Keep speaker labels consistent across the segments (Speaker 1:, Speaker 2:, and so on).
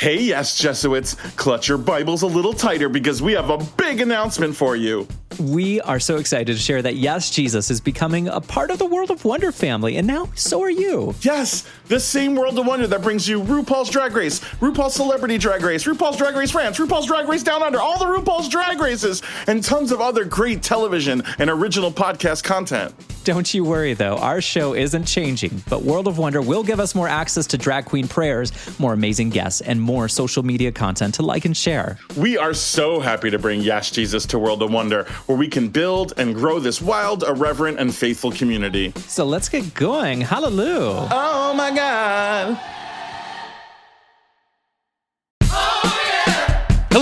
Speaker 1: Hey, yes, Jesuits, clutch your Bibles a little tighter because we have a big announcement for you.
Speaker 2: We are so excited to share that Yass Jesus is becoming a part of the World of Wonder family, and now so are you.
Speaker 1: Yes, the same World of Wonder that brings you RuPaul's Drag Race, RuPaul's Celebrity Drag Race, RuPaul's Drag Race France, RuPaul's Drag Race Down Under, all the RuPaul's Drag Races, and tons of other great television and original podcast content.
Speaker 2: Don't you worry though, our show isn't changing, but World of Wonder will give us more access to drag queen prayers, more amazing guests, and more social media content to like and share.
Speaker 1: We are so happy to bring Yass Jesus to World of Wonder, where we can build and grow this wild, irreverent, and faithful community.
Speaker 2: So let's get going. Hallelujah.
Speaker 1: Oh my God.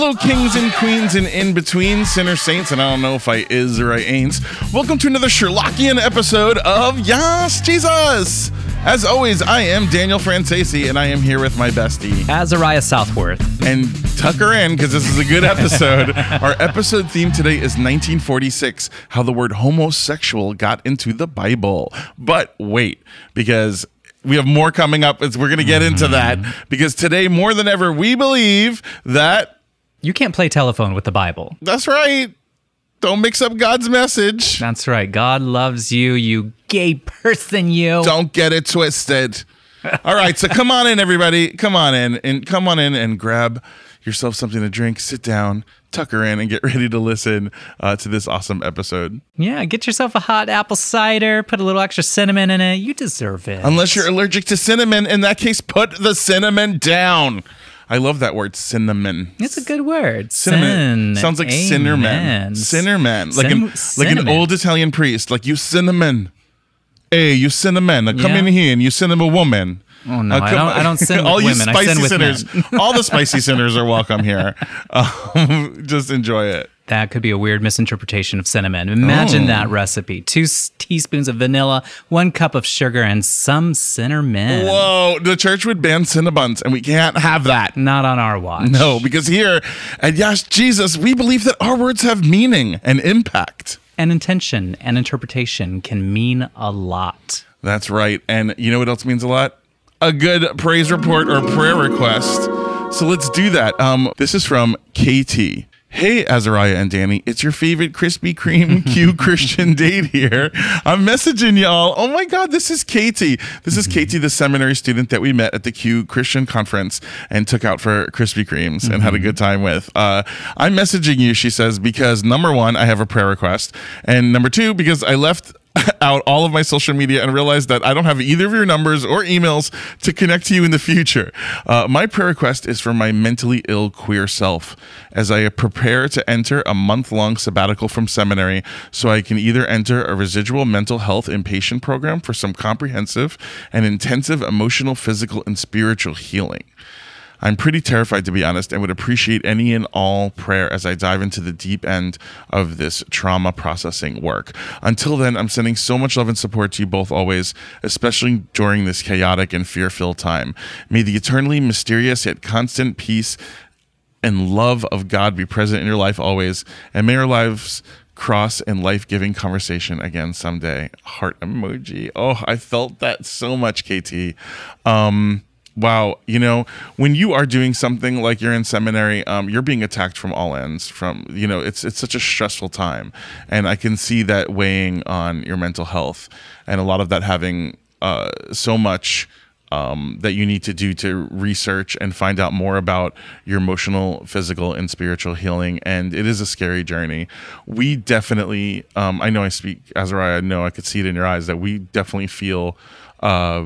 Speaker 1: Hello, kings and queens and in between sinner saints, and I don't know if I is or I ain't. Welcome to another Sherlockian episode of Yas Jesus. As always, I am Daniel Franzese, and I am here with my bestie
Speaker 2: Azariah Southworth.
Speaker 1: and tuck her in because this is a good episode. Our episode theme today is 1946 how the word homosexual got into the Bible. But wait, because we have more coming up as we're going to get into that mm-hmm. because today more than ever we believe that
Speaker 3: You can't play telephone with the Bible.
Speaker 1: that's right. Don't mix up God's message.
Speaker 3: That's right. God loves you, you gay person, you.
Speaker 1: Don't get it twisted. All right, so come on in, everybody. Come on in and come on in and grab yourself something to drink. Sit down, tuck her in, and get ready to listen uh, to this awesome episode.
Speaker 3: Yeah, get yourself a hot apple cider, put a little extra cinnamon in it. You deserve it.
Speaker 1: Unless you're allergic to cinnamon, in that case, put the cinnamon down. I love that word, cinnamon.
Speaker 3: it's a good word.
Speaker 1: Cinnamon
Speaker 3: Sin.
Speaker 1: sounds like cinnamon. Cinnamon, like an like an old Italian priest, like you cinnamon. Hey, you cinnamon, uh, come
Speaker 3: Yeah.
Speaker 1: in here and you cinnamon woman.
Speaker 3: Oh, no,
Speaker 1: Uh,
Speaker 3: I don't- I don't with
Speaker 1: all you
Speaker 3: women, I
Speaker 1: spicy sinners, all the spicy sinners are welcome here. Um, just enjoy it.
Speaker 3: That could be a weird misinterpretation of cinnamon. Imagine
Speaker 1: Oh.
Speaker 3: that recipe two teaspoons of vanilla, one cup of sugar, and some cinnamon.
Speaker 1: Whoa, the church would ban Cinnabons, and we can't have that.
Speaker 3: Not on our watch.
Speaker 1: No, because here at Yass Jesus, we believe that our words have meaning and impact.
Speaker 3: And intention and interpretation can mean a lot.
Speaker 1: That's right. And you know what else means a lot? A good praise report or prayer request. So let's do that. Um, this is from KT. Hey, Azariah and Danny, it's your favorite Krispy Kreme Q Christian date here. I'm messaging y'all. Oh my God, this is Katie. This is Katie, the seminary student that we met at the Q Christian conference and took out for Krispy Kremes and had a good time with. Uh, I'm messaging you, she says, because number one, I have a prayer request. And number two, because I left out all of my social media and realized that I don't have either of your numbers or emails to connect to you in the future. Uh, my prayer request is for my mentally ill queer self as I prepare to enter a month long sabbatical from seminary so I can either enter a residual mental health inpatient program for some comprehensive and intensive emotional, physical, and spiritual healing. I'm pretty terrified, to be honest, and would appreciate any and all prayer as I dive into the deep end of this trauma processing work. Until then, I'm sending so much love and support to you both always, especially during this chaotic and fear filled time. May the eternally mysterious yet constant peace and love of God be present in your life always, and may our lives cross in life giving conversation again someday. Heart emoji. Oh, I felt that so much, KT. Um, wow, you know, when you are doing something like you're in seminary, um, you're being attacked from all ends. From you know, it's it's such a stressful time, and I can see that weighing on your mental health, and a lot of that having uh, so much um, that you need to do to research and find out more about your emotional, physical, and spiritual healing. And it is a scary journey. We definitely, um, I know I speak, Azariah, I know I could see it in your eyes that we definitely feel. Uh,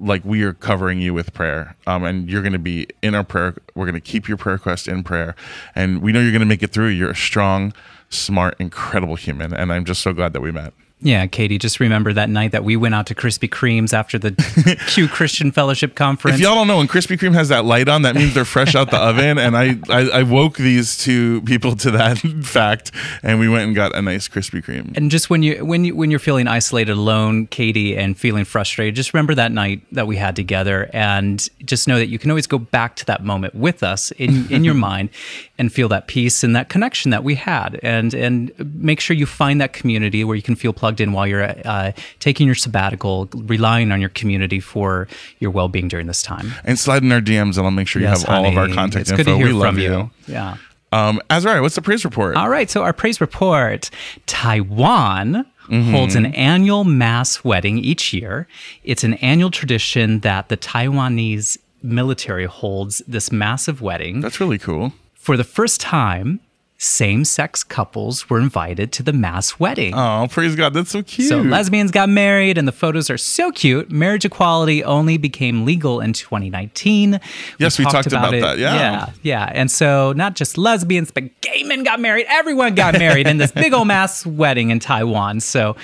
Speaker 1: like we are covering you with prayer um, and you're going to be in our prayer we're going to keep your prayer request in prayer and we know you're going to make it through. You're a strong smart incredible human and i'm just so glad that we met
Speaker 3: Yeah, Katie, just remember that night that we went out to Krispy Kremes after the Q Christian Fellowship Conference.
Speaker 1: If y'all don't know, when Krispy Kreme has that light on, that means they're fresh out the oven. And I, I, I woke these two people to that fact, and we went and got a nice Krispy Kreme.
Speaker 3: and just when you when you when you're feeling isolated, alone, Katie, and feeling frustrated, just remember that night that we had together, and just know that you can always go back to that moment with us in in your mind, and feel that peace and that connection that we had, and and make sure you find that community where you can feel plugged plugged in while you're uh, taking your sabbatical, relying on your community for your well being during this time.
Speaker 1: And slide in our DMs, and I'll make sure you
Speaker 3: Yes,
Speaker 1: have all of our
Speaker 3: honey.
Speaker 1: contact
Speaker 3: It's
Speaker 1: info.
Speaker 3: good to hear
Speaker 1: we love
Speaker 3: from
Speaker 1: you.
Speaker 3: you. Yeah.
Speaker 1: Um, Azariah, what's the praise report?
Speaker 3: All right, so our praise report Taiwan holds an annual mass wedding each year. It's an annual tradition that the Taiwanese military holds this massive wedding.
Speaker 1: That's really cool.
Speaker 3: For the first time, same sex couples were invited to the mass wedding.
Speaker 1: Oh, praise God. That's so cute.
Speaker 3: So lesbians got married, and the photos are so cute. Marriage equality only became legal in 2019.
Speaker 1: Yes, we talked about that, yeah.
Speaker 3: yeah, yeah. And so not just lesbians, but gay men got married. Everyone got married in this big old mass wedding in Taiwan. So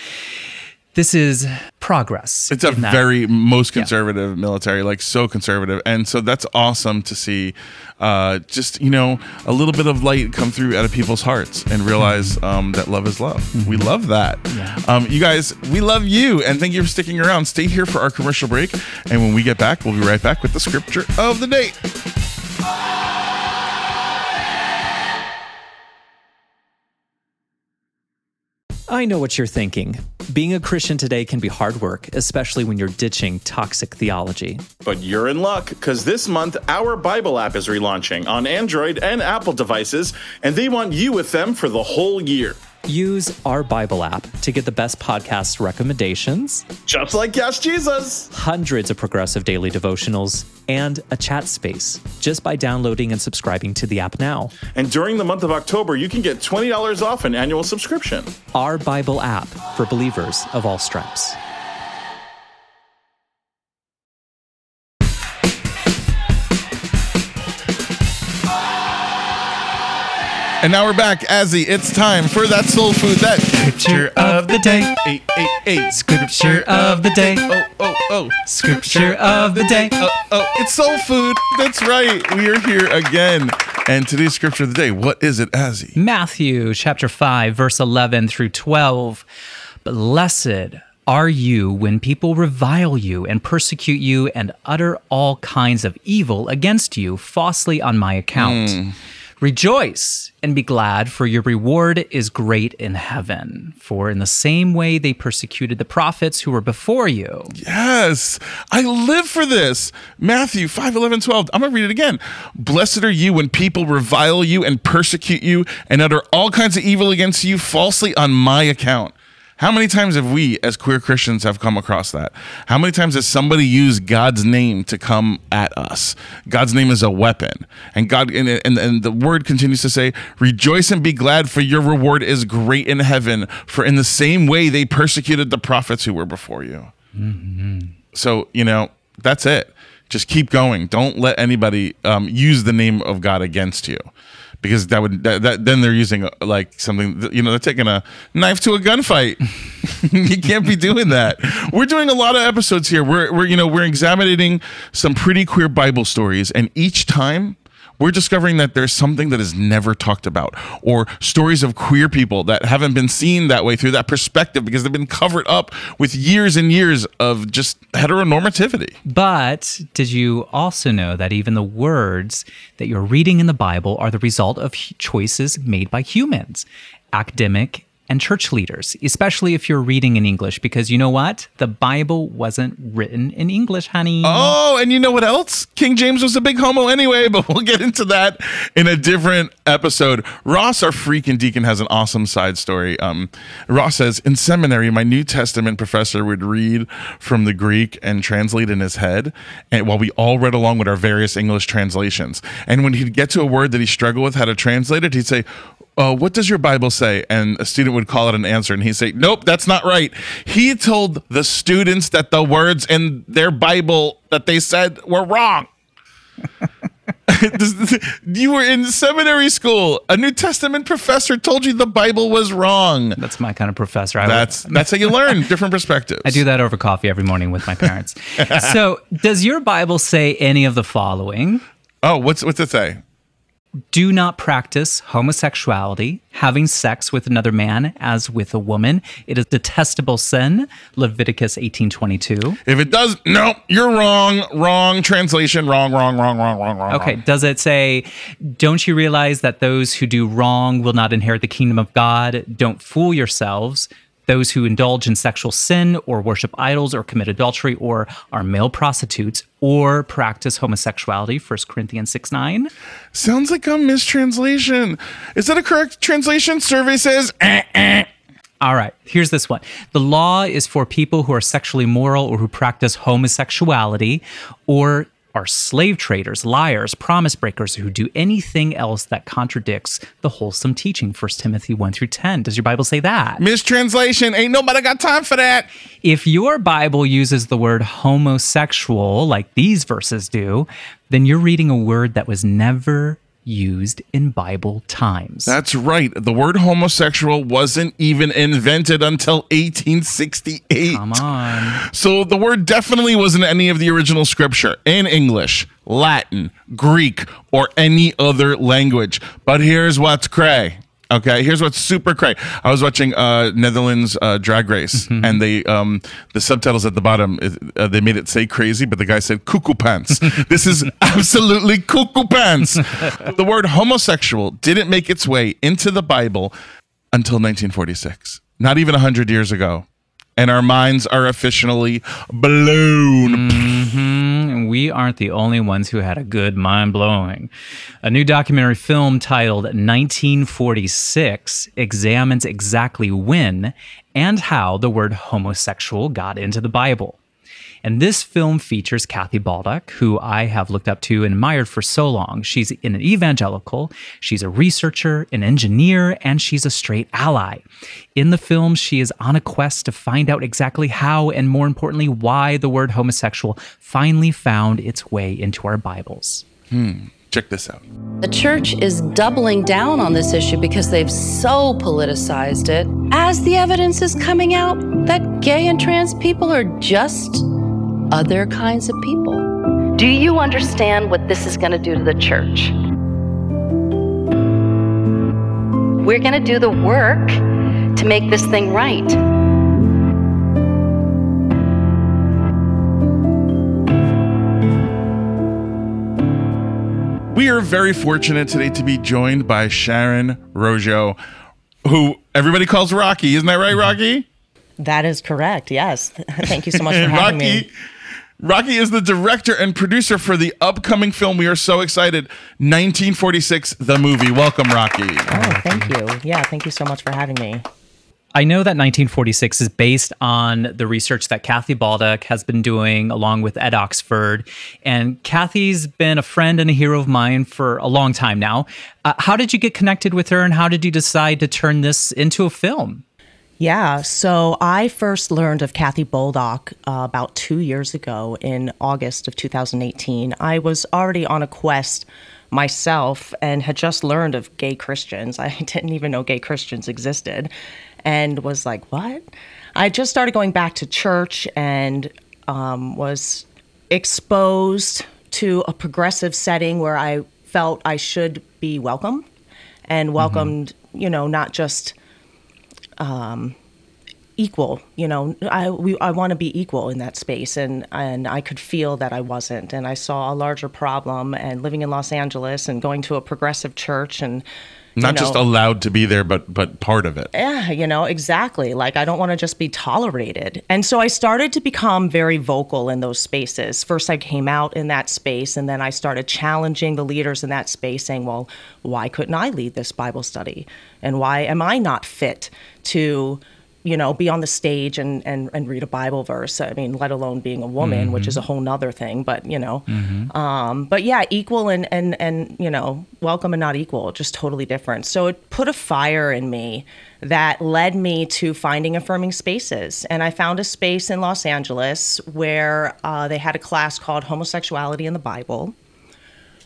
Speaker 3: this is progress.
Speaker 1: It's a very most conservative military, like so conservative, and so that's awesome to see. Uh, just you know, a little bit of light come through out of people's hearts and realize um, that love is love. We love that. Um, you guys, we love you, and thank you for sticking around. Stay here for our commercial break, and when we get back, we'll be right back with the scripture of the day.
Speaker 2: I know what you're thinking. Being a Christian today can be hard work, especially when you're ditching toxic theology.
Speaker 4: But you're in luck, because this month our Bible app is relaunching on Android and Apple devices, and they want you with them for the whole year.
Speaker 2: Use our Bible app to get the best podcast recommendations,
Speaker 4: Just like Yass Jesus!
Speaker 2: hundreds of progressive daily devotionals, and a chat space just by downloading and subscribing to the app now.
Speaker 4: And during the month of October, you can get $20 off an annual subscription.
Speaker 2: Our Bible app for believers of all stripes.
Speaker 1: And now we're back, Azzy. It's time for that soul food. That
Speaker 3: Scripture of the day.
Speaker 1: eight, eight, eight.
Speaker 3: Scripture of the day.
Speaker 1: Oh, oh, oh.
Speaker 3: Scripture of the day.
Speaker 1: Oh, oh, it's soul food. That's right. We are here again. And today's scripture of the day, what is it, Azzy?
Speaker 3: Matthew chapter 5, verse 11 through 12. Blessed are you when people revile you and persecute you and utter all kinds of evil against you falsely on my account. Hmm. Rejoice and be glad, for your reward is great in heaven. For in the same way they persecuted the prophets who were before you.
Speaker 1: Yes, I live for this. Matthew 5, 11, 12. I'm going to read it again. Blessed are you when people revile you and persecute you and utter all kinds of evil against you falsely on my account. How many times have we, as queer Christians, have come across that? How many times has somebody used God's name to come at us? God's name is a weapon, and God and, and, and the word continues to say, "Rejoice and be glad, for your reward is great in heaven. For in the same way they persecuted the prophets who were before you." Mm-hmm. So, you know, that's it. Just keep going. Don't let anybody um, use the name of God against you. Because that would that, that then they're using uh, like something you know they're taking a knife to a gunfight. you can't be doing that. We're doing a lot of episodes here. We're we're you know we're examining some pretty queer Bible stories, and each time we're discovering that there's something that is never talked about, or stories of queer people that haven't been seen that way through that perspective because they've been covered up with years and years of just heteronormativity.
Speaker 3: But did you also know that even the words that you're reading in the Bible are the result of choices made by humans, academic and church leaders, especially if you're reading in English? Because you know what? The Bible wasn't written in English, honey.
Speaker 1: Oh, and you know what else? King James was a big homo anyway, but we'll get into that in a different episode. Ross, our freaking deacon, has an awesome side story. Um, Ross says, In seminary, my New Testament professor would read from the Greek and translate in his head, and while we all read along with our various English translations. And when he'd get to a word that he struggled with how to translate it, he'd say, uh, what does your Bible say? And a student would call it an answer, and he'd say, Nope, that's not right. He told the students that the words in their Bible that they said were wrong. you were in seminary school. A New Testament professor told you the Bible was wrong.
Speaker 3: That's my kind of professor. I
Speaker 1: That's that's how you learn different perspectives.
Speaker 3: I do that over coffee every morning with my parents. so, does your Bible say any of the following?
Speaker 1: Oh, what's what's it say?
Speaker 3: Do not practice homosexuality, having sex with another man as with a woman. It is detestable sin. Leviticus 18:22.
Speaker 1: If it does, no, you're wrong. Wrong translation. Wrong. Wrong. Wrong. Wrong. Wrong. Wrong.
Speaker 3: Okay, does it say don't you realize that those who do wrong will not inherit the kingdom of God? Don't fool yourselves. Those who indulge in sexual sin or worship idols or commit adultery or are male prostitutes or practice homosexuality, 1 Corinthians 6 9.
Speaker 1: Sounds like a mistranslation. Is that a correct translation? Survey says. Eh, eh.
Speaker 3: All right, here's this one. The law is for people who are sexually moral or who practice homosexuality or are slave traders, liars, promise breakers who do anything else that contradicts the wholesome teaching. 1 Timothy 1 through 10. Does your Bible say that?
Speaker 1: Mistranslation. Ain't nobody got time for that.
Speaker 3: If your Bible uses the word homosexual like these verses do, then you're reading a word that was never used in Bible times.
Speaker 1: That's right. The word homosexual wasn't even invented until 1868.
Speaker 3: Come on.
Speaker 1: So the word definitely wasn't any of the original scripture in English, Latin, Greek, or any other language. But here's what's cray. Okay, here's what's super cray. I was watching uh, Netherlands uh, Drag Race, and they um, the subtitles at the bottom uh, they made it say crazy, but the guy said cuckoo pants. this is absolutely cuckoo pants. the word homosexual didn't make its way into the Bible until 1946. Not even hundred years ago, and our minds are officially blown. Mm-hmm.
Speaker 3: And we aren't the only ones who had a good mind blowing. A new documentary film titled 1946 examines exactly when and how the word homosexual got into the Bible. And this film features Kathy Baldock, who I have looked up to and admired for so long. She's an evangelical, she's a researcher, an engineer, and she's a straight ally. In the film, she is on a quest to find out exactly how, and more importantly, why the word homosexual finally found its way into our Bibles. Hmm.
Speaker 1: Check this out.
Speaker 5: The church is doubling down on this issue because they've so politicized it. As the evidence is coming out that gay and trans people are just other kinds of people. Do you understand what this is going to do to the church? We're going to do the work to make this thing right.
Speaker 1: We are very fortunate today to be joined by Sharon Roggio, who everybody calls Rocky. Isn't that right, Rocky?
Speaker 6: That is correct. Yes. Thank you so much for having
Speaker 1: Rocky.
Speaker 6: me.
Speaker 1: Rocky is the director and producer for the upcoming film. We are so excited. 1946, the movie. Welcome, Rocky.
Speaker 6: Oh, thank you. Yeah, thank you so much for having me.
Speaker 3: I know that 1946 is based on the research that Kathy Baldock has been doing along with Ed Oxford. And Kathy's been a friend and a hero of mine for a long time now. Uh, how did you get connected with her and how did you decide to turn this into a film?
Speaker 6: Yeah, so I first learned of Kathy Baldock uh, about two years ago in August of 2018. I was already on a quest myself and had just learned of gay Christians. I didn't even know gay Christians existed and was like, what? I just started going back to church and um, was exposed to a progressive setting where I felt I should be welcome and welcomed, you know, not just Um, equal you know i we, i want to be equal in that space and and i could feel that i wasn't. And i saw a larger problem and living in los angeles and going to a progressive church and
Speaker 1: Not just allowed to be there, but but part of it.
Speaker 6: yeah, you know, exactly. Like, I don't want to just be tolerated. And so I started to become very vocal in those spaces. First, I came out in that space, and then I started challenging the leaders in that space, saying, well, why couldn't I lead this Bible study? And why am I not fit to, you know, be on the stage and, and, and read a Bible verse? I mean, let alone being a woman, which is a whole nother thing. But, you know, um, but yeah, equal and, and, and, you know, welcome and not equal, just totally different. So it put a fire in me that led me to finding affirming spaces. And I found a space in Los Angeles where uh, they had a class called Homosexuality in the Bible.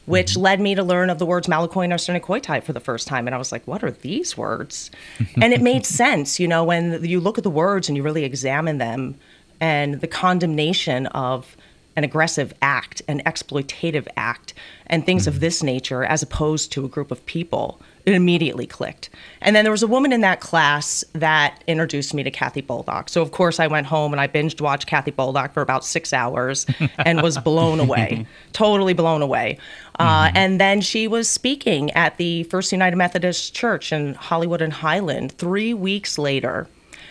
Speaker 6: Which led me to learn of the words Malakoi and Arsenokoitai for the first time. And I was like, what are these words? and it made sense, you know, when you look at the words and you really examine them and the condemnation of an aggressive act, an exploitative act, and things of mm-hmm. this nature, as opposed to a group of people. It immediately clicked. And then there was a woman in that class that introduced me to Kathy Baldock. So, of course, I went home and I binged watched Kathy Baldock for about six hours and was blown away, totally blown away. Uh, and then she was speaking at the First United Methodist Church in Hollywood and Highland three weeks later.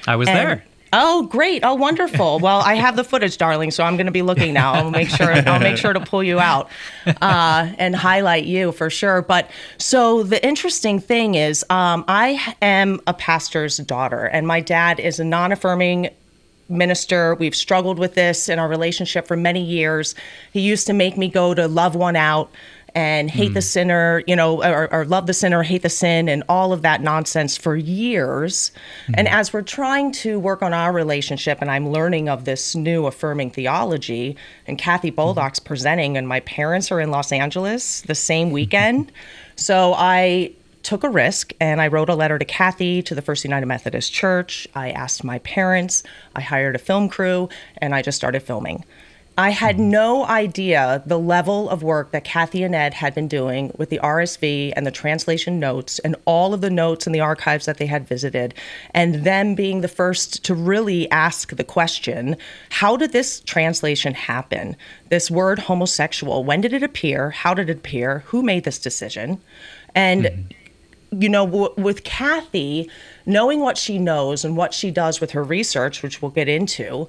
Speaker 3: I was
Speaker 6: And-
Speaker 3: there.
Speaker 6: Oh, great! Oh, wonderful. Well, I have the footage, darling, so I'm going to be looking now. I'll make sure I'll make sure to pull you out uh, and highlight you for sure. But so the interesting thing is, um, I am a pastor's daughter, and my dad is a non-affirming minister. We've struggled with this in our relationship for many years. He used to make me go to love one out and hate the hmm. sinner, you know, or, or love the sinner, hate the sin, and all of that nonsense for years. And hmm. as we're trying to work on our relationship, and I'm learning of this new affirming theology, and Kathy hmm. Baldock's presenting, and my parents are in Los Angeles the same weekend. So I took a risk and I wrote a letter to Kathy to the First United Methodist Church. I asked my parents, I hired a film crew, and I just started filming. I had no idea the level of work that Kathy and Ed had been doing with the RSV and the translation notes and all of the notes in the archives that they had visited, and them being the first to really ask the question how did this translation happen? This word homosexual, when did it appear? How did it appear? Who made this decision? And mm-hmm. you know, w- with Kathy, knowing what she knows and what she does with her research, which we'll get into,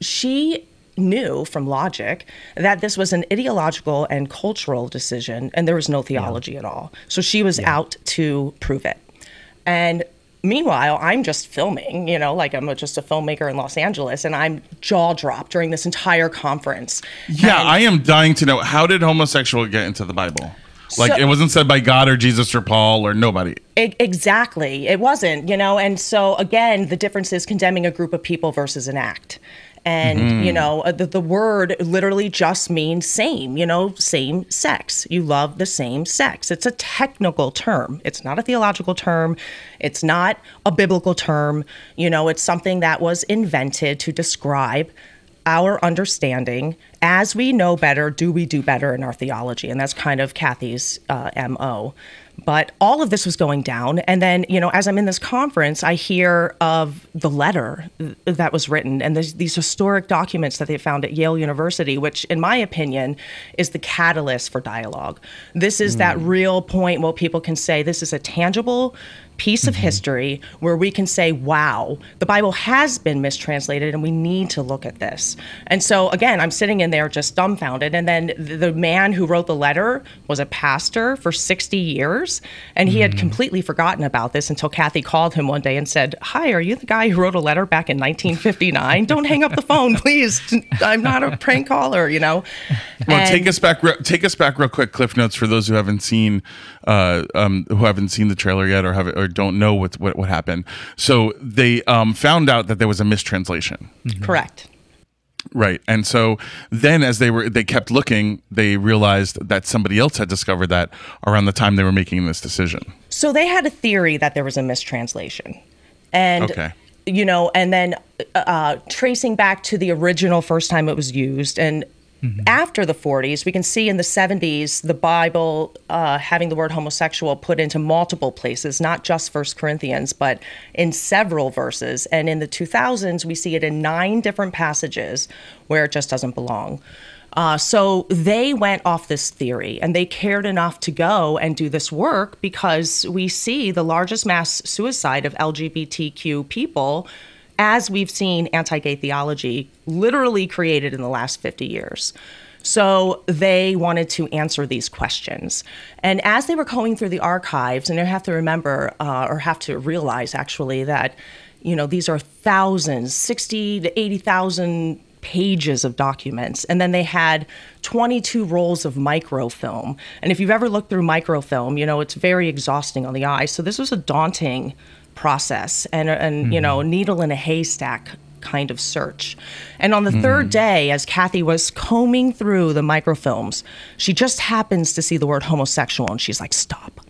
Speaker 6: she knew from logic that this was an ideological and cultural decision and there was no theology at all. So she was out to prove it. And meanwhile, I'm just filming, you know, like I'm a- just a filmmaker in Los Angeles and I'm jaw dropped during this entire conference.
Speaker 1: Yeah,
Speaker 6: And-
Speaker 1: I am dying to know how did homosexual get into the Bible? Like
Speaker 6: So-
Speaker 1: it wasn't said by God or Jesus or Paul or nobody.
Speaker 6: Exactly. It wasn't, you know, and so again, the difference is condemning a group of people versus an act. And, you know, uh, the, the word literally just means same, you know, same sex. You love the same sex. It's a technical term. It's not a theological term. It's not a biblical term. You know, it's something that was invented to describe our understanding as we know better do we do better in our theology and that's kind of kathy's uh, mo but all of this was going down. And then you know as i'm in this conference i hear of the letter that was written and these historic documents that they found at yale university which in my opinion is the catalyst for dialogue. This is that hmm. real point where people can say this is a tangible piece of history where we can say, wow, the Bible has been mistranslated and we need to look at this. And so, again, I'm sitting in there just dumbfounded. And then the man who wrote the letter was a pastor for 60 years. And he had completely forgotten about this until Kathy called him one day and said, Hi, are you the guy who wrote a letter back in 1959? Don't hang up the phone, please. I'm not a prank caller, you know?
Speaker 1: Well,
Speaker 6: And-
Speaker 1: take us back. re- Take us back real quick. Cliff notes for those who haven't seen, uh, um, who haven't seen the trailer yet, or have or don't know what what, what happened. So they um, found out that there was a mistranslation,
Speaker 6: Correct.
Speaker 1: right? And so then, as they were, they kept looking. They realized that somebody else had discovered that around the time they were making this decision.
Speaker 6: So they had a theory that there was a mistranslation. And,
Speaker 1: Okay.
Speaker 6: you know, and then uh, tracing back to the original first time it was used. And after the 40s, we can see in the 70s the Bible uh, having the word homosexual put into multiple places, not just First Corinthians, but in several verses. And in the 2000s, we see it in nine different passages where it just doesn't belong. Uh, so they went off this theory and they cared enough to go and do this work because we see the largest mass suicide of LGBTQ people as we've seen anti gay theology literally created in the last 50 years. So they wanted to answer these questions. And as they were going through the archives, and you have to remember uh, or have to realize actually that, you know, these are thousands, 60 to 80,000 pages of documents. And then they had 22 rolls of microfilm. And if you've ever looked through microfilm, you know, it's very exhausting on the eye. So this was a daunting process and, and you mm-hmm. know, needle in a haystack kind of search. And on the third mm. day, as Kathy was combing through the microfilms, she just happens to see the word homosexual and she's like, stop.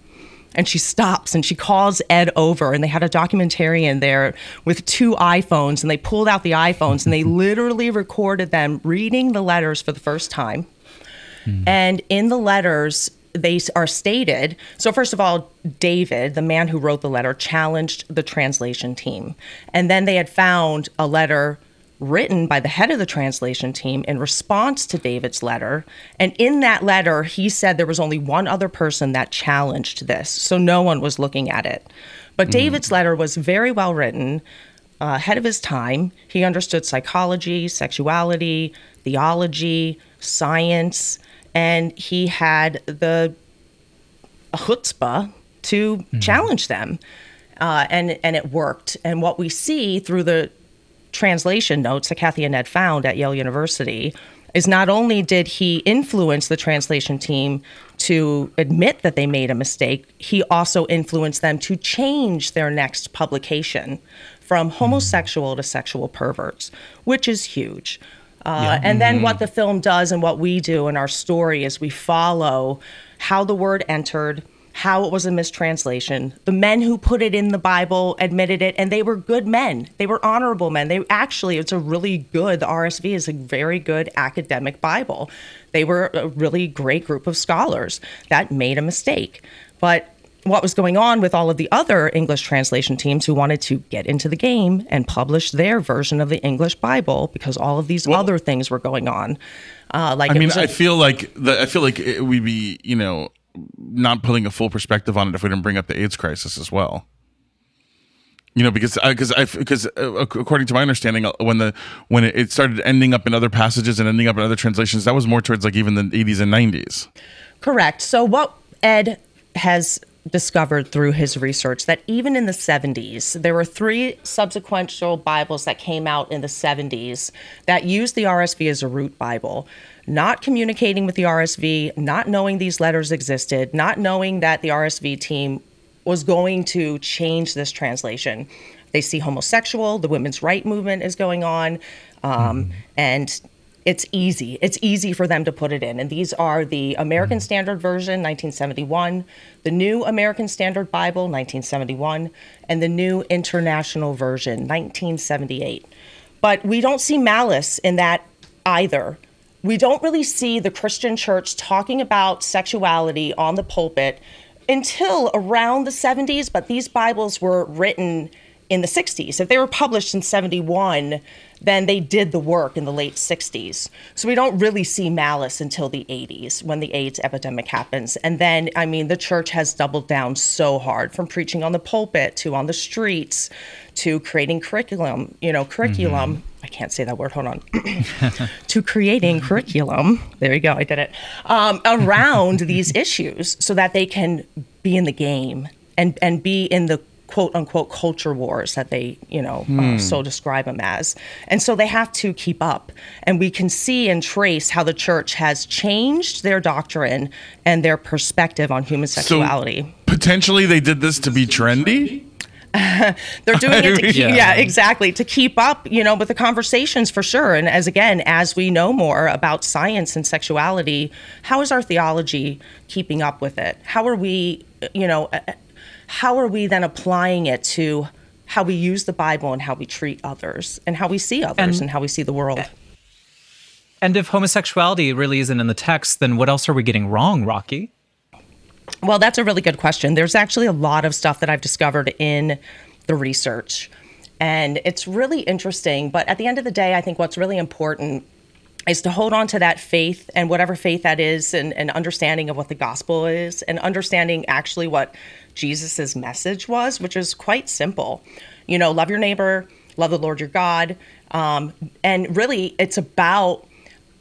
Speaker 6: And she stops and she calls Ed over, and they had a documentarian there with two iPhones, and they pulled out the iPhones and they literally recorded them reading the letters for the first time. Mm. And in the letters, they are stated. So, first of all, David, the man who wrote the letter, challenged the translation team. And then they had found a letter written by the head of the translation team in response to David's letter. And in that letter, he said there was only one other person that challenged this. So, no one was looking at it. But David's letter was very well written uh, ahead of his time. He understood psychology, sexuality, theology, science, and he had the chutzpah to challenge them. Uh, and, and it worked. And what we see through the translation notes that Kathy and Ed found at Yale University is not only did he influence the translation team to admit that they made a mistake, he also influenced them to change their next publication from homosexual to sexual perverts, which is huge. Uh, And then what the film does and what we do in our story is we follow how the word entered, how it was a mistranslation. The men who put it in the Bible admitted it, and they were good men. They were honorable men. They actually, it's a really good, the RSV is a very good academic Bible. They were a really great group of scholars that made a mistake. But what was going on with all of the other English translation teams who wanted to get into the game and publish their version of the English Bible because all of these other things were going on. Uh, like
Speaker 1: I mean,
Speaker 6: a-
Speaker 1: I feel like the, I feel like it, we'd be, you know, not putting a full perspective on it if we didn't bring up the AIDS crisis as well. You know, because because I because uh, according to my understanding, uh, when the when it, it started ending up in other passages and ending up in other translations, that was more towards like even the 80s and 90s.
Speaker 6: Correct. So what Ed has discovered through his research that even in the 70s, there were three subsequential Bibles that came out in the 70s that used the RSV as a root Bible. Not communicating with the RSV, not knowing these letters existed, not knowing that the RSV team was going to change this translation. They see homosexual, the women's right movement is going on, um, and it's easy. It's easy for them to put it in. And these are the American mm. Standard Version, 1971, the New American Standard Bible, 1971, and the New International Version, 1978. But we don't see malice in that either. We don't really see the Christian church talking about sexuality on the pulpit until around the 70s, but these Bibles were written in the 60s. If they were published in 71, then they did the work in the late 60s. So we don't really see malice until the 80s when the AIDS epidemic happens. And then, I mean, the church has doubled down so hard from preaching on the pulpit to on the streets to creating curriculum, you know, curriculum. I can't say that word, hold on. to creating curriculum. There you go, I did it. Um, around these issues so that they can be in the game and, and be in the quote unquote culture wars that they, you know, uh, so describe them as. And so they have to keep up. And we can see and trace how the church has changed their doctrine and their perspective on human sexuality.
Speaker 1: So Potentially, they did this to be trendy.
Speaker 6: They're doing it to keep,
Speaker 3: Yeah.
Speaker 6: yeah. exactly, to keep up, you know, with the conversations for sure. And as again, as we know more about science and sexuality, how is our theology keeping up with it? How are we, you know, uh, how are we then applying it to how we use the Bible and how we treat others and how we see others and,
Speaker 3: And-
Speaker 6: how we see the world?
Speaker 3: And if homosexuality really isn't in the text, then what else are we getting wrong, Rocky?
Speaker 6: Well, that's a really good question. There's actually a lot of stuff that I've discovered in the research, and it's really interesting. But at the end of the day, I think what's really important is to hold on to that faith and whatever faith that is, and, and understanding of what the gospel is, and understanding actually what Jesus's message was, which is quite simple. You know, love your neighbor, love the Lord your God, um, and really, it's about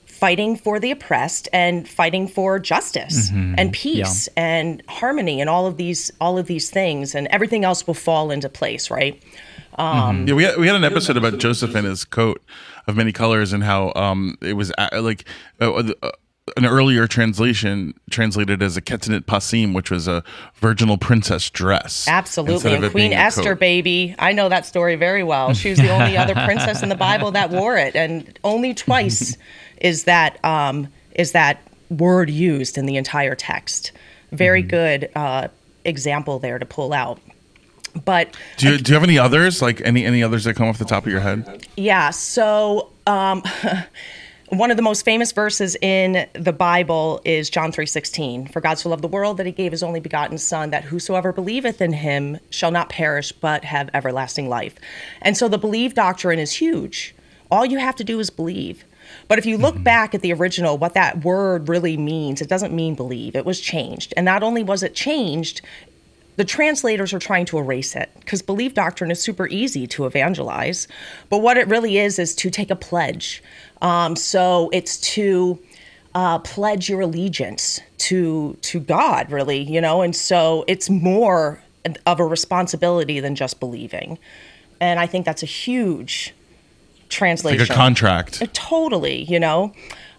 Speaker 6: fighting for the oppressed and fighting for justice and peace and harmony and all of these all of these things. And everything else will fall into place right?
Speaker 1: Yeah, we had, we had an episode about Joseph and his coat of many colors and how um it was uh, like uh, uh, an earlier translation translated as a ketanit pasim, which was a virginal princess dress.
Speaker 6: absolutely and queen esther baby i know that story very well she was the only other princess in the bible that wore it and only twice is that um is that word used in the entire text very
Speaker 1: Mm-hmm.
Speaker 6: good uh example there to pull out but
Speaker 1: Do you, do you have any others? Like any any others that come off the top of your head?
Speaker 6: Yeah. So, um, one of the most famous verses in the Bible is John 3:16. For God so loved the world that he gave his only begotten son that whosoever believeth in him shall not perish but have everlasting life. And so the believe doctrine is huge. All you have to do is believe. But if you look mm-hmm. back at the original, what that word really means, it doesn't mean believe. It was changed. And not only was it changed, the translators are trying to erase it because belief doctrine is super easy to evangelize. But what it really is is to take a pledge. Um, so it's to uh, pledge your allegiance to to God, really, you know. And so it's more of a responsibility than just believing. And I think that's a huge translation.
Speaker 1: Like a contract.
Speaker 6: Uh, Totally, you know.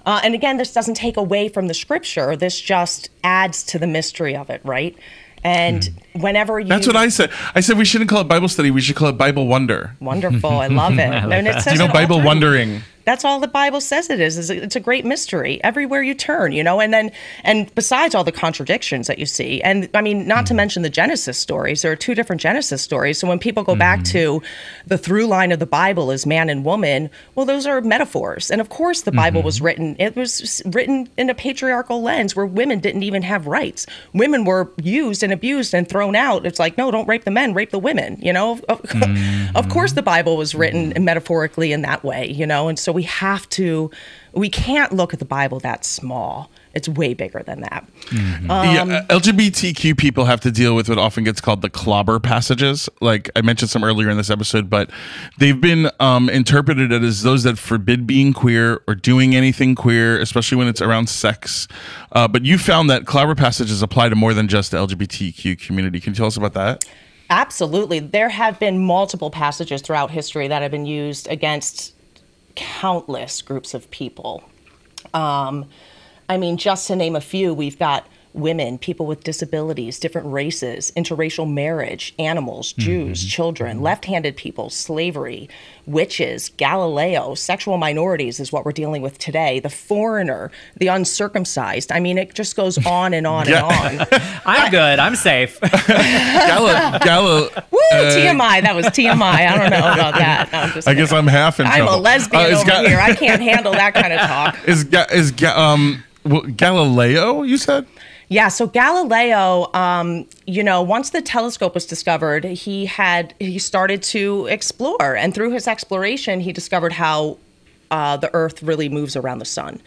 Speaker 6: Uh, and again, this doesn't take away from the scripture. This just adds to the mystery of it, right? And whenever you.
Speaker 1: That's what I said. I said we shouldn't call it Bible study. We should call it Bible wonder.
Speaker 6: wonderful, I love it. and it says
Speaker 1: You know, Bible
Speaker 6: the
Speaker 1: wondering.
Speaker 6: That's all the Bible says it is. is it's a great mystery everywhere you turn, you know. And then, and besides all the contradictions that you see, and I mean, not to mm-hmm. mention the Genesis stories. There are two different Genesis stories. So when people go back mm-hmm. to the through line of the Bible as man and woman, well, those are metaphors. And of course, the Bible was mm-hmm. written. It was written in a patriarchal lens where women didn't even have rights. Women were used and abused and thrown out. It's like, no, don't rape the men, rape the women. You know, of, of course, the Bible was written metaphorically in that way. You know, and so we have to, we can't look at the Bible that small. It's way bigger than that.
Speaker 1: yeah, uh, LGBTQ people have to deal with what often gets called the clobber passages. Like I mentioned some earlier in this episode, but they've been um, interpreted as those that forbid being queer or doing anything queer, especially when it's around sex. Uh, but you found that clobber passages apply to more than just the LGBTQ community. Can you tell us about that?
Speaker 6: Absolutely. There have been multiple passages throughout history that have been used against countless groups of people. Um, I mean, just to name a few, we've got women, people with disabilities, different races, interracial marriage, animals, Jews, children, left handed people, slavery, witches, Galileo, sexual minorities is what we're dealing with today, the foreigner, the uncircumcised. I mean, it just goes on and on and on.
Speaker 3: I'm good. I'm safe.
Speaker 1: Gala.
Speaker 6: Woo, TMI. That was TMI. I don't know about that. No, I'm just
Speaker 1: I guess. I'm half in
Speaker 6: I'm
Speaker 1: trouble.
Speaker 6: a lesbian
Speaker 1: Uh,
Speaker 6: over
Speaker 1: Ga-
Speaker 6: here. I can't handle that kind of talk.
Speaker 1: Is is um well, Galileo? You said.
Speaker 6: Yeah, so Galileo, um, you know, once the telescope was discovered, he had he started to explore, and through his exploration, he discovered how uh, the Earth really moves around the sun.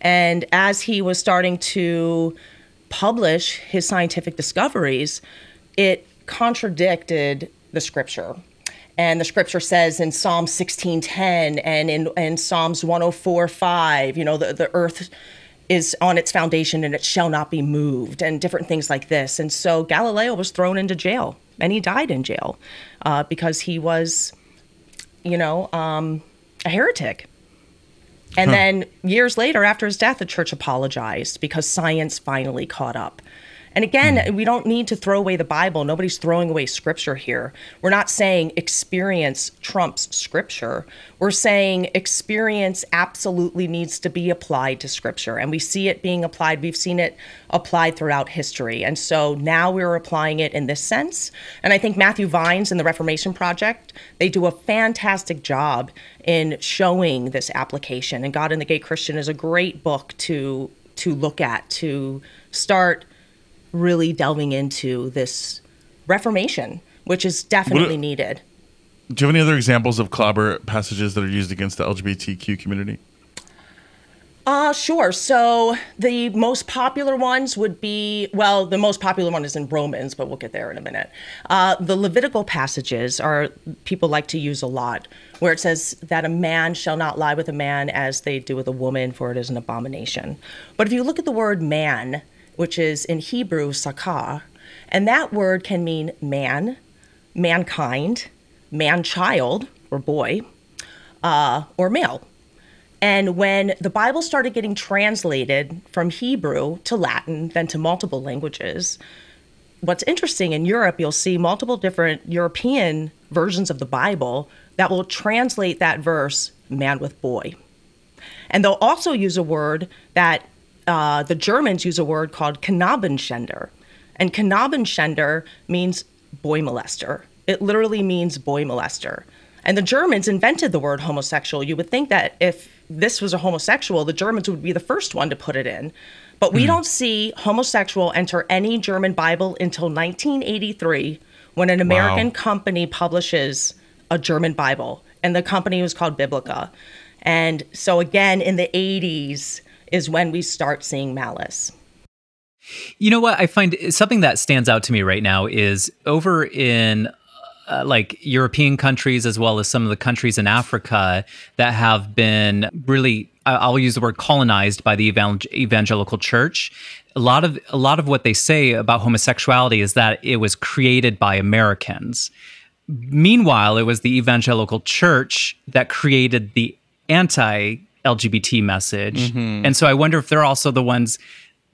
Speaker 6: And as he was starting to publish his scientific discoveries, it contradicted the scripture. And the scripture says in Psalm 16:10 and in, in Psalms 104:5, you know, the, the earth is on its foundation and it shall not be moved, and different things like this. And so Galileo was thrown into jail, and he died in jail uh, because he was, you know, um, a heretic. And then years later, after his death, the church apologized because science finally caught up. And again, hmm. we don't need to throw away the Bible. Nobody's throwing away scripture here. We're not saying experience trumps scripture. We're saying experience absolutely needs to be applied to scripture. And we see it being applied. We've seen it applied throughout history. And so now we're applying it in this sense. And I think Matthew Vines and the Reformation Project, they do a fantastic job in showing this application. And God and the Gay Christian is a great book to to look at to start really delving into this reformation, which is definitely needed.
Speaker 1: Do you have any other examples of clobber passages that are used against the LGBTQ community?
Speaker 6: Uh, sure. So the most popular ones would be well, the most popular one is in Romans, but we'll get there in a minute. Uh, the Levitical passages are people like to use a lot, where it says that a man shall not lie with a man as they do with a woman, for it is an abomination. But if you look at the word man, which is in Hebrew sakah, and that word can mean man, mankind, man child or boy, uh, or male. And when the Bible started getting translated from Hebrew to Latin, then to multiple languages, what's interesting in Europe, you'll see multiple different European versions of the Bible that will translate that verse man with boy. And they'll also use a word that uh, the Germans use a word called Knabenschänder. And Knabenschänder means boy molester. It literally means boy molester. And the Germans invented the word homosexual. You would think that if this was a homosexual, the Germans would be the first one to put it in. But we don't see homosexual enter any German Bible until 1983 when an American company publishes a German Bible. And the company was called Biblica. And so, again, in the 80s is when we start seeing malice.
Speaker 3: You know what? I find something that stands out to me right now is over in uh, like European countries as well as some of the countries in Africa that have been really I'll use the word colonized by the evangelical church. A lot of a lot of what they say about homosexuality is that it was created by Americans. Meanwhile, it was the evangelical church that created the anti LGBT message. Mm-hmm. And so I wonder if they're also the ones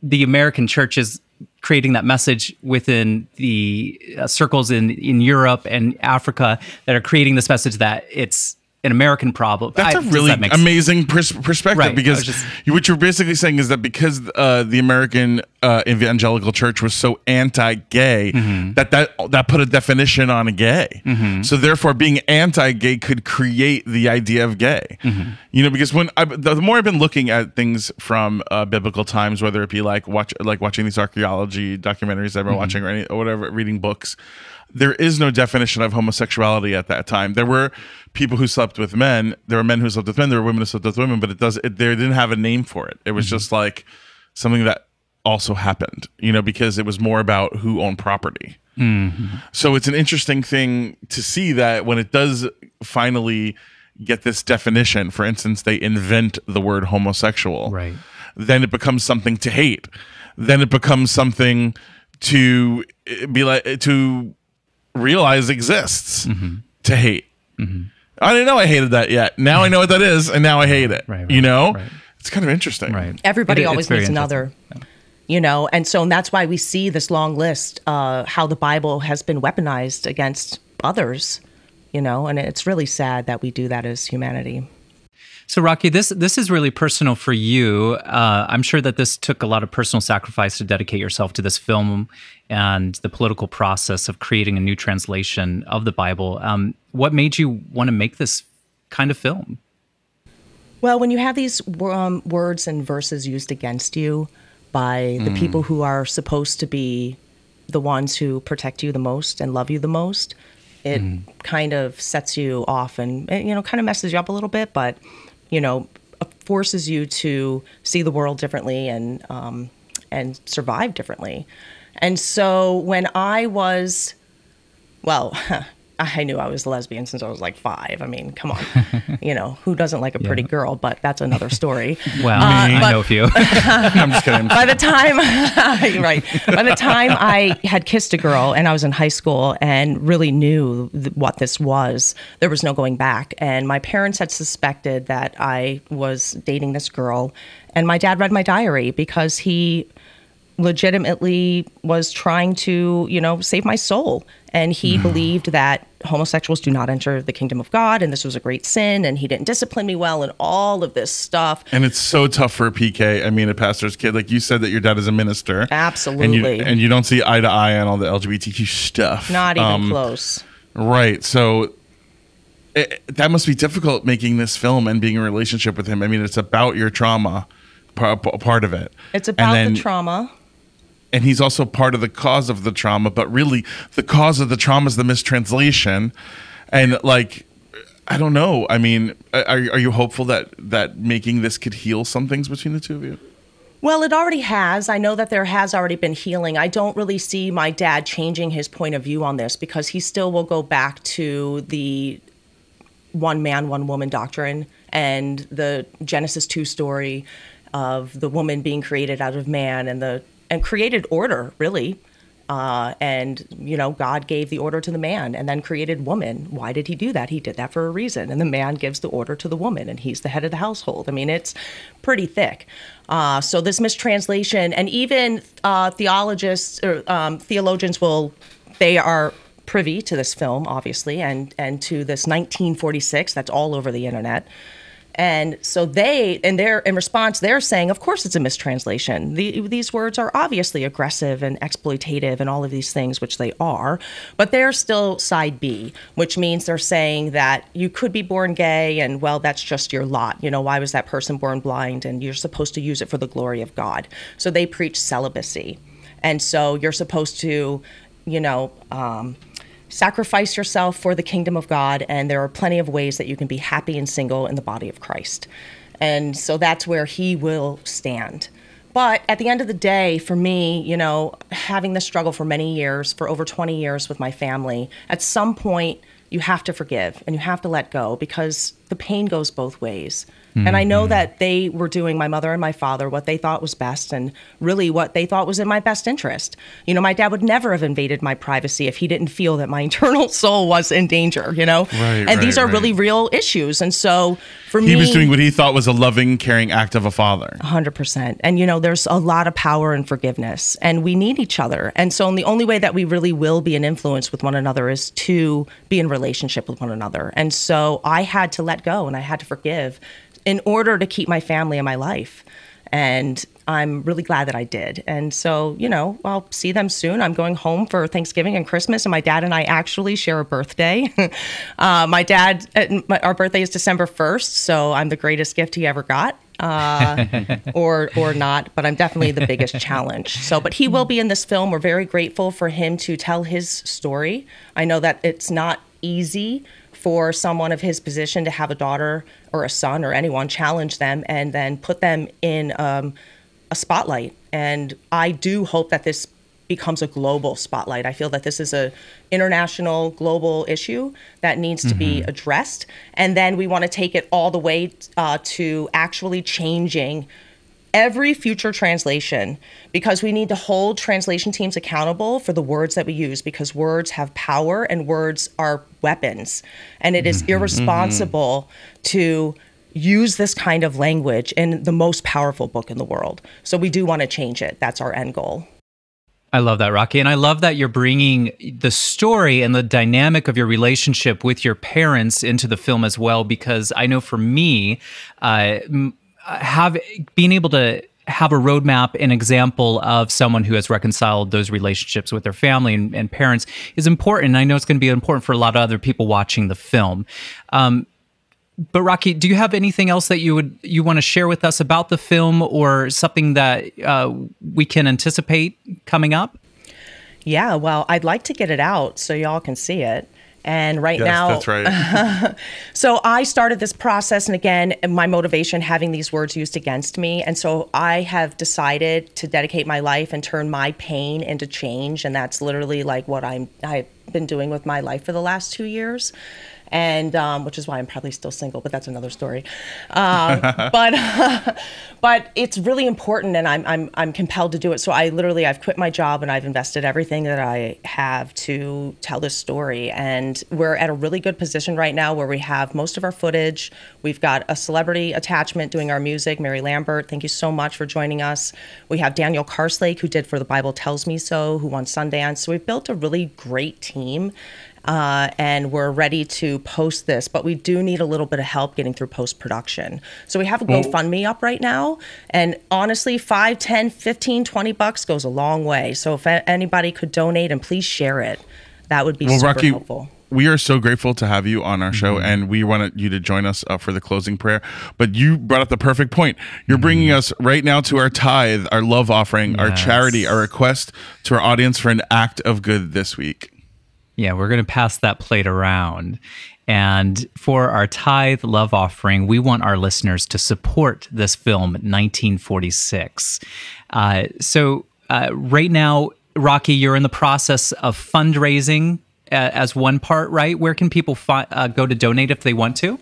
Speaker 3: the American church is creating that message within the uh, circles in in Europe and Africa that are creating this message that it's an American problem.
Speaker 1: That's I, a really that amazing pers- perspective right. because just, what you're basically saying is that because uh, the American uh, evangelical church was so anti-gay mm-hmm. that that that put a definition on a gay. Mm-hmm. So therefore, being anti-gay could create the idea of gay. Mm-hmm. You know, because when I, the more I've been looking at things from uh, biblical times, whether it be like watch like watching these archaeology documentaries I've been mm-hmm. watching or any or whatever, reading books there is no definition of homosexuality at that time. There were people who slept with men. There were men who slept with men. There were women who slept with women. But it does. It, they didn't have a name for it. It was mm-hmm. just like something that also happened. You know, because it was more about who owned property. Mm-hmm. So it's an interesting thing to see that when it does finally get this definition. For instance, they invent the word homosexual.
Speaker 3: Right.
Speaker 1: Then it becomes something to hate. Then it becomes something to be like to realize exists mm-hmm. to hate. Mm-hmm. I didn't know I hated that yet. Now I know what that is, and now I hate it. Right, right, you know, right. it's kind of interesting.
Speaker 3: Right.
Speaker 6: Everybody it, always needs another. Yeah. You know, and so and that's why we see this long list, uh, how the Bible has been weaponized against others. You know, and it's really sad that we do that as humanity.
Speaker 3: So, Rocky, this this is really personal for you. Uh, I'm sure that this took a lot of personal sacrifice to dedicate yourself to this film and the political process of creating a new translation of the Bible. Um, what made you want to make this kind of film?
Speaker 6: Well, when you have these um, words and verses used against you by the mm. people who are supposed to be the ones who protect you the most and love you the most, it mm. kind of sets you off and you know kind of messes you up a little bit. But you know, forces you to see the world differently and um, and survive differently. And so when I was, well, I knew I was lesbian since I was like five. I mean, come on, you know, who doesn't like a pretty yeah. girl? But that's another story.
Speaker 3: well, uh, I but, know a few. I'm
Speaker 6: just kidding. By the time, right, by the time I had kissed a girl and I was in high school and really knew th- what this was, there was no going back. And my parents had suspected that I was dating this girl, and my dad read my diary because he legitimately was trying to, you know, save my soul. And he mm. believed that homosexuals do not enter the kingdom of God and this was a great sin and he didn't discipline me well and all of this stuff.
Speaker 1: And it's so tough for a PK. I mean, a pastor's kid. Like you said that your dad is a minister.
Speaker 6: Absolutely.
Speaker 1: And you, and you don't see eye to eye on all the LGBTQ stuff.
Speaker 6: Not even um, close.
Speaker 1: Right. So it, that must be difficult making this film and being in a relationship with him. I mean, it's about your trauma, part of it.
Speaker 6: It's about then, the trauma
Speaker 1: and he's also part of the cause of the trauma but really the cause of the trauma is the mistranslation and like i don't know i mean are, are you hopeful that that making this could heal some things between the two of you
Speaker 6: well, it already has. I know that there has already been healing. I don't really see my dad changing his point of view on this because he still will go back to the one man, one woman doctrine and the Genesis 2 story of the woman being created out of man and the and created order, really. Uh, and you know god gave the order to the man and then created woman. Why did he do that? He did that for a reason. And the man gives the order to the woman and he's the head of the household. I mean it's pretty thick. Uh, so this mistranslation and even uh, theologists or um, theologians will they are privy to this film obviously and and to this 1946 that's all over the internet and so they, in their in response, they're saying, of course, it's a mistranslation. The, these words are obviously aggressive and exploitative and all of these things, which they are. But they're still side B, which means they're saying that you could be born gay, and well, that's just your lot. You know, why was that person born blind? And you're supposed to use it for the glory of God. So they preach celibacy, and so you're supposed to, you know. Um, sacrifice yourself for the kingdom of God, and there are plenty of ways that you can be happy and single in the body of Christ. And so that's where he will stand. But at the end of the day, for me, you know, having this struggle for many years, for over 20 years with my family, at some point, you have to forgive and you have to let go because the pain goes both ways. Hmm. And I know hmm. that they were doing, my mother and my father, what they thought was best and really what they thought was in my best interest. You know, my dad would never have invaded my privacy if he didn't feel that my internal soul was in danger, you know?
Speaker 1: Right,
Speaker 6: and these are
Speaker 1: right.
Speaker 6: really real issues. And so for me,
Speaker 1: He was doing what he thought was a loving, caring act of a father.
Speaker 6: 100%. And, you know, there's a lot of power in forgiveness, and we need each other. And so, the only way that we really will be an influence with one another is to be in relationship with one another. And so, I had to let go and I had to forgive in order to keep my family in my life. And I'm really glad that I did. And so, you know, I'll see them soon. I'm going home for Thanksgiving and Christmas, and my dad and I actually share a birthday. uh, my dad, uh, my, our birthday is December 1st, so I'm the greatest gift he ever got uh, or or not, but I'm definitely the biggest challenge. So, but he will be in this film. We're very grateful for him to tell his story. I know that it's not easy for someone of his position to have a daughter or a son or anyone challenge them and then put them in um, a spotlight. And I do hope that this becomes a global spotlight. I feel that this is a international global issue that needs to be addressed and then we want to take it all the way uh, to actually changing every future translation because we need to hold translation teams accountable for the words that we use because words have power and words are weapons and it is mm-hmm, mm-hmm, irresponsible mm-hmm. to use this kind of language in the most powerful book in the world so we do want to change it that's our end goal
Speaker 3: I love that, Rocky. And I love that you're bringing the story and the dynamic of your relationship with your parents into the film as well. Because I know for me, uh, m- have being able to have a roadmap, an example of someone who has reconciled those relationships with their family and, and parents is important. I know it's going to be important for a lot of other people watching the film. Um, but Rocky, do you have anything else that you would you want to share with us about the film, or something that uh, we can anticipate coming up?
Speaker 6: yeah well i'd like to get it out so y'all can see it and right
Speaker 1: Yes,
Speaker 6: now
Speaker 1: that's right.
Speaker 6: So I started this process, and again, my motivation having these words used against me. And so I have decided to dedicate my life and turn my pain into change. And that's literally like what I'm, I've been doing with my life for the last two years. And um, which is why I'm probably still single, but that's another story. Um, but but it's really important, and I'm I'm I'm compelled to do it. So I literally I've quit my job and I've invested everything that I have to tell this story. And we're at a really good position right now where we have most of our footage. We've got a celebrity attachment doing our music, Mary Lambert. Thank you so much for joining us. We have Daniel Karslake, who did For the Bible Tells Me So, who won Sundance. So we've built a really great team. Uh, and we're ready to post this, but we do need a little bit of help getting through post production. So we have a GoFundMe up right now. And honestly, 5, 10, 15, 20 bucks goes a long way. So if anybody could donate and please share it, that would be
Speaker 1: Well,
Speaker 6: super
Speaker 1: Rocky,
Speaker 6: helpful.
Speaker 1: we are so grateful to have you on our show, and we wanted you to join us uh, for the closing prayer. But you brought up the perfect point. You're bringing us right now to our tithe, our love offering, our charity, our request to our audience for an act of good this week.
Speaker 3: Yeah, we're going to pass that plate around. And for our tithe love offering, we want our listeners to support this film, 1946. Uh, so, uh, right now, Rocky, you're in the process of fundraising uh, as one part, right? Where can people fi- uh, go to donate if they want to?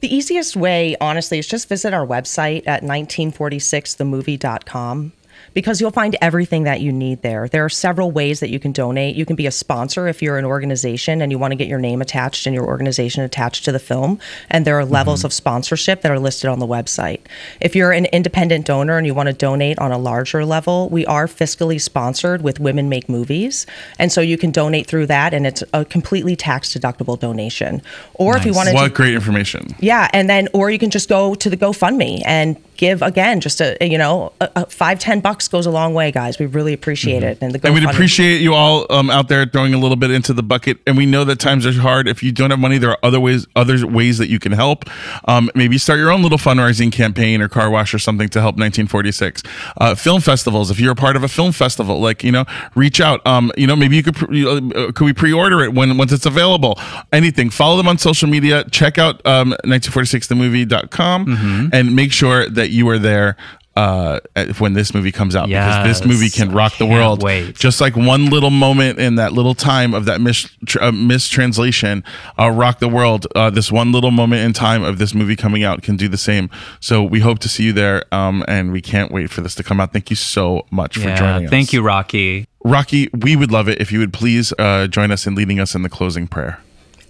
Speaker 6: The easiest way, honestly, is just visit our website at 1946themovie.com because you'll find everything that you need there. There are several ways that you can donate. You can be a sponsor if you're an organization and you want to get your name attached and your organization attached to the film. And there are levels mm-hmm. of sponsorship that are listed on the website. If you're an independent donor and you want to donate on a larger level, we are fiscally sponsored with Women Make Movies. And so you can donate through that, and it's a completely tax deductible donation. Or if you want to
Speaker 1: What great information.
Speaker 6: yeah, and then or you can just go to the GoFundMe and give again. Just a you know, a, a five ten bucks goes a long way, guys. We really appreciate it. And the
Speaker 1: And we'd appreciate you all um, out there throwing a little bit into the bucket. And we know that times are hard. If you don't have money, there are other ways, other ways that you can help. Um, maybe start your own little fundraising campaign or car wash or something to help 1946. Uh, film festivals. If you're a part of a film festival, like you know, reach out. Um, you know, maybe you could pre- uh, could we pre-order it when once it's available? Anything. Follow them on social media. Check out um, 1946themovie.com and make sure that you are there uh, when this movie comes out because this movie can rock the world.
Speaker 3: wait.
Speaker 1: Just like one little moment in that little time of that mis- tr- uh, mistranslation, uh, rock the world. Uh, this one little moment in time of this movie coming out can do the same. So we hope to see you there, um, and we can't wait for this to come out. Thank you so much for
Speaker 3: Yeah,
Speaker 1: joining us.
Speaker 3: thank you, Rocky.
Speaker 1: Rocky. We would love it if you would please uh, join us in leading us in the closing prayer.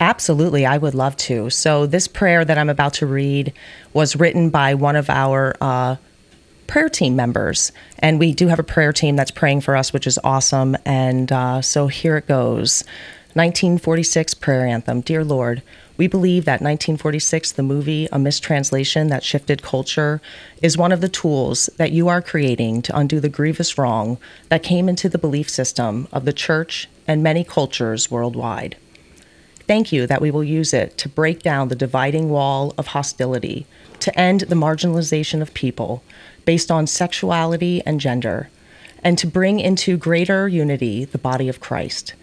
Speaker 6: Absolutely, I would love to. So, this prayer that I'm about to read was written by one of our uh, prayer team members. And we do have a prayer team that's praying for us, which is awesome. And uh, so, here it goes 1946 Prayer Anthem Dear Lord, we believe that 1946, the movie, a mistranslation that shifted culture, is one of the tools that you are creating to undo the grievous wrong that came into the belief system of the church and many cultures worldwide. Thank you that we will use it to break down the dividing wall of hostility, to end the marginalization of people based on sexuality and gender, and to bring into greater unity the body of Christ,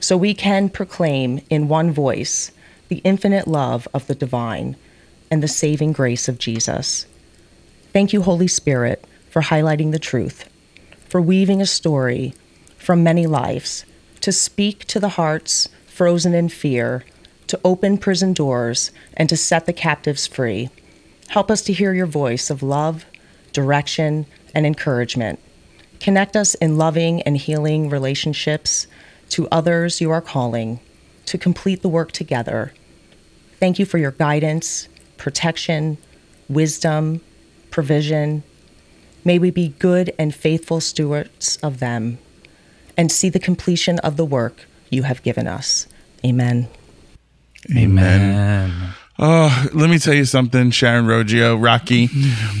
Speaker 6: so we can proclaim in one voice the infinite love of the divine and the saving grace of Jesus. Thank you, Holy Spirit, for highlighting the truth, for weaving a story from many lives to speak to the hearts frozen in fear, to open prison doors, and to set the captives free. Help us to hear your voice of love, direction, and encouragement. Connect us in loving and healing relationships to others you are calling to complete the work together. Thank you for your guidance, protection, wisdom, provision. May we be good and faithful stewards of them and see the completion of the work you have given us. Amen.
Speaker 3: Amen.
Speaker 1: Oh, let me tell you something, Sharon Roggio, Rocky.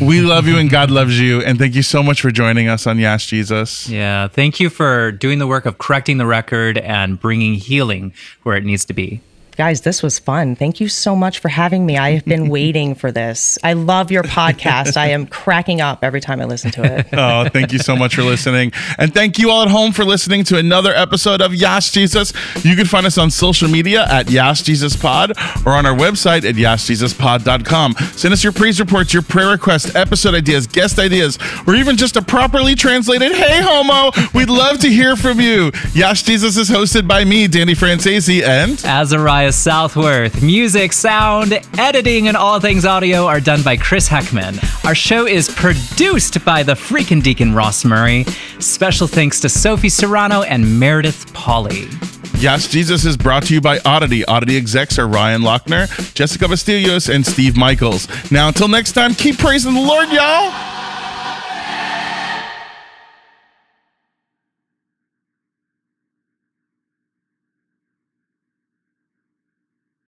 Speaker 1: we love you and God loves you. And thank you so much for joining us on Yass Jesus.
Speaker 3: Yeah, thank you for doing the work of correcting the record and bringing healing where it needs to be.
Speaker 6: Guys, this was fun. Thank you so much for having me. I have been waiting for this. I love your podcast. I am cracking up every time I listen to it.
Speaker 1: Oh, thank you so much for listening. And thank you all at home for listening to another episode of Yass Jesus. You can find us on social media at Yass Jesus Pod or on our website at YasJesusPod.com. Send us your praise reports, your prayer requests, episode ideas, guest ideas, or even just a properly translated Hey Homo. We'd love to hear from you. Yass Jesus is hosted by me, Danny Franzese, and
Speaker 3: Azariah Southworth. Music, sound, editing, and all things audio are done by Chris Heckman. Our show is produced by the freaking Deacon Ross Murray. Special thanks to Sophie Serrano and Meredith Paulley.
Speaker 1: Yass, Jesus is brought to you by Oddity. Oddity execs are Ryan Lochner, Jessica Bastillos, and Steve Michaels. Now, until next time, keep praising the Lord, y'all.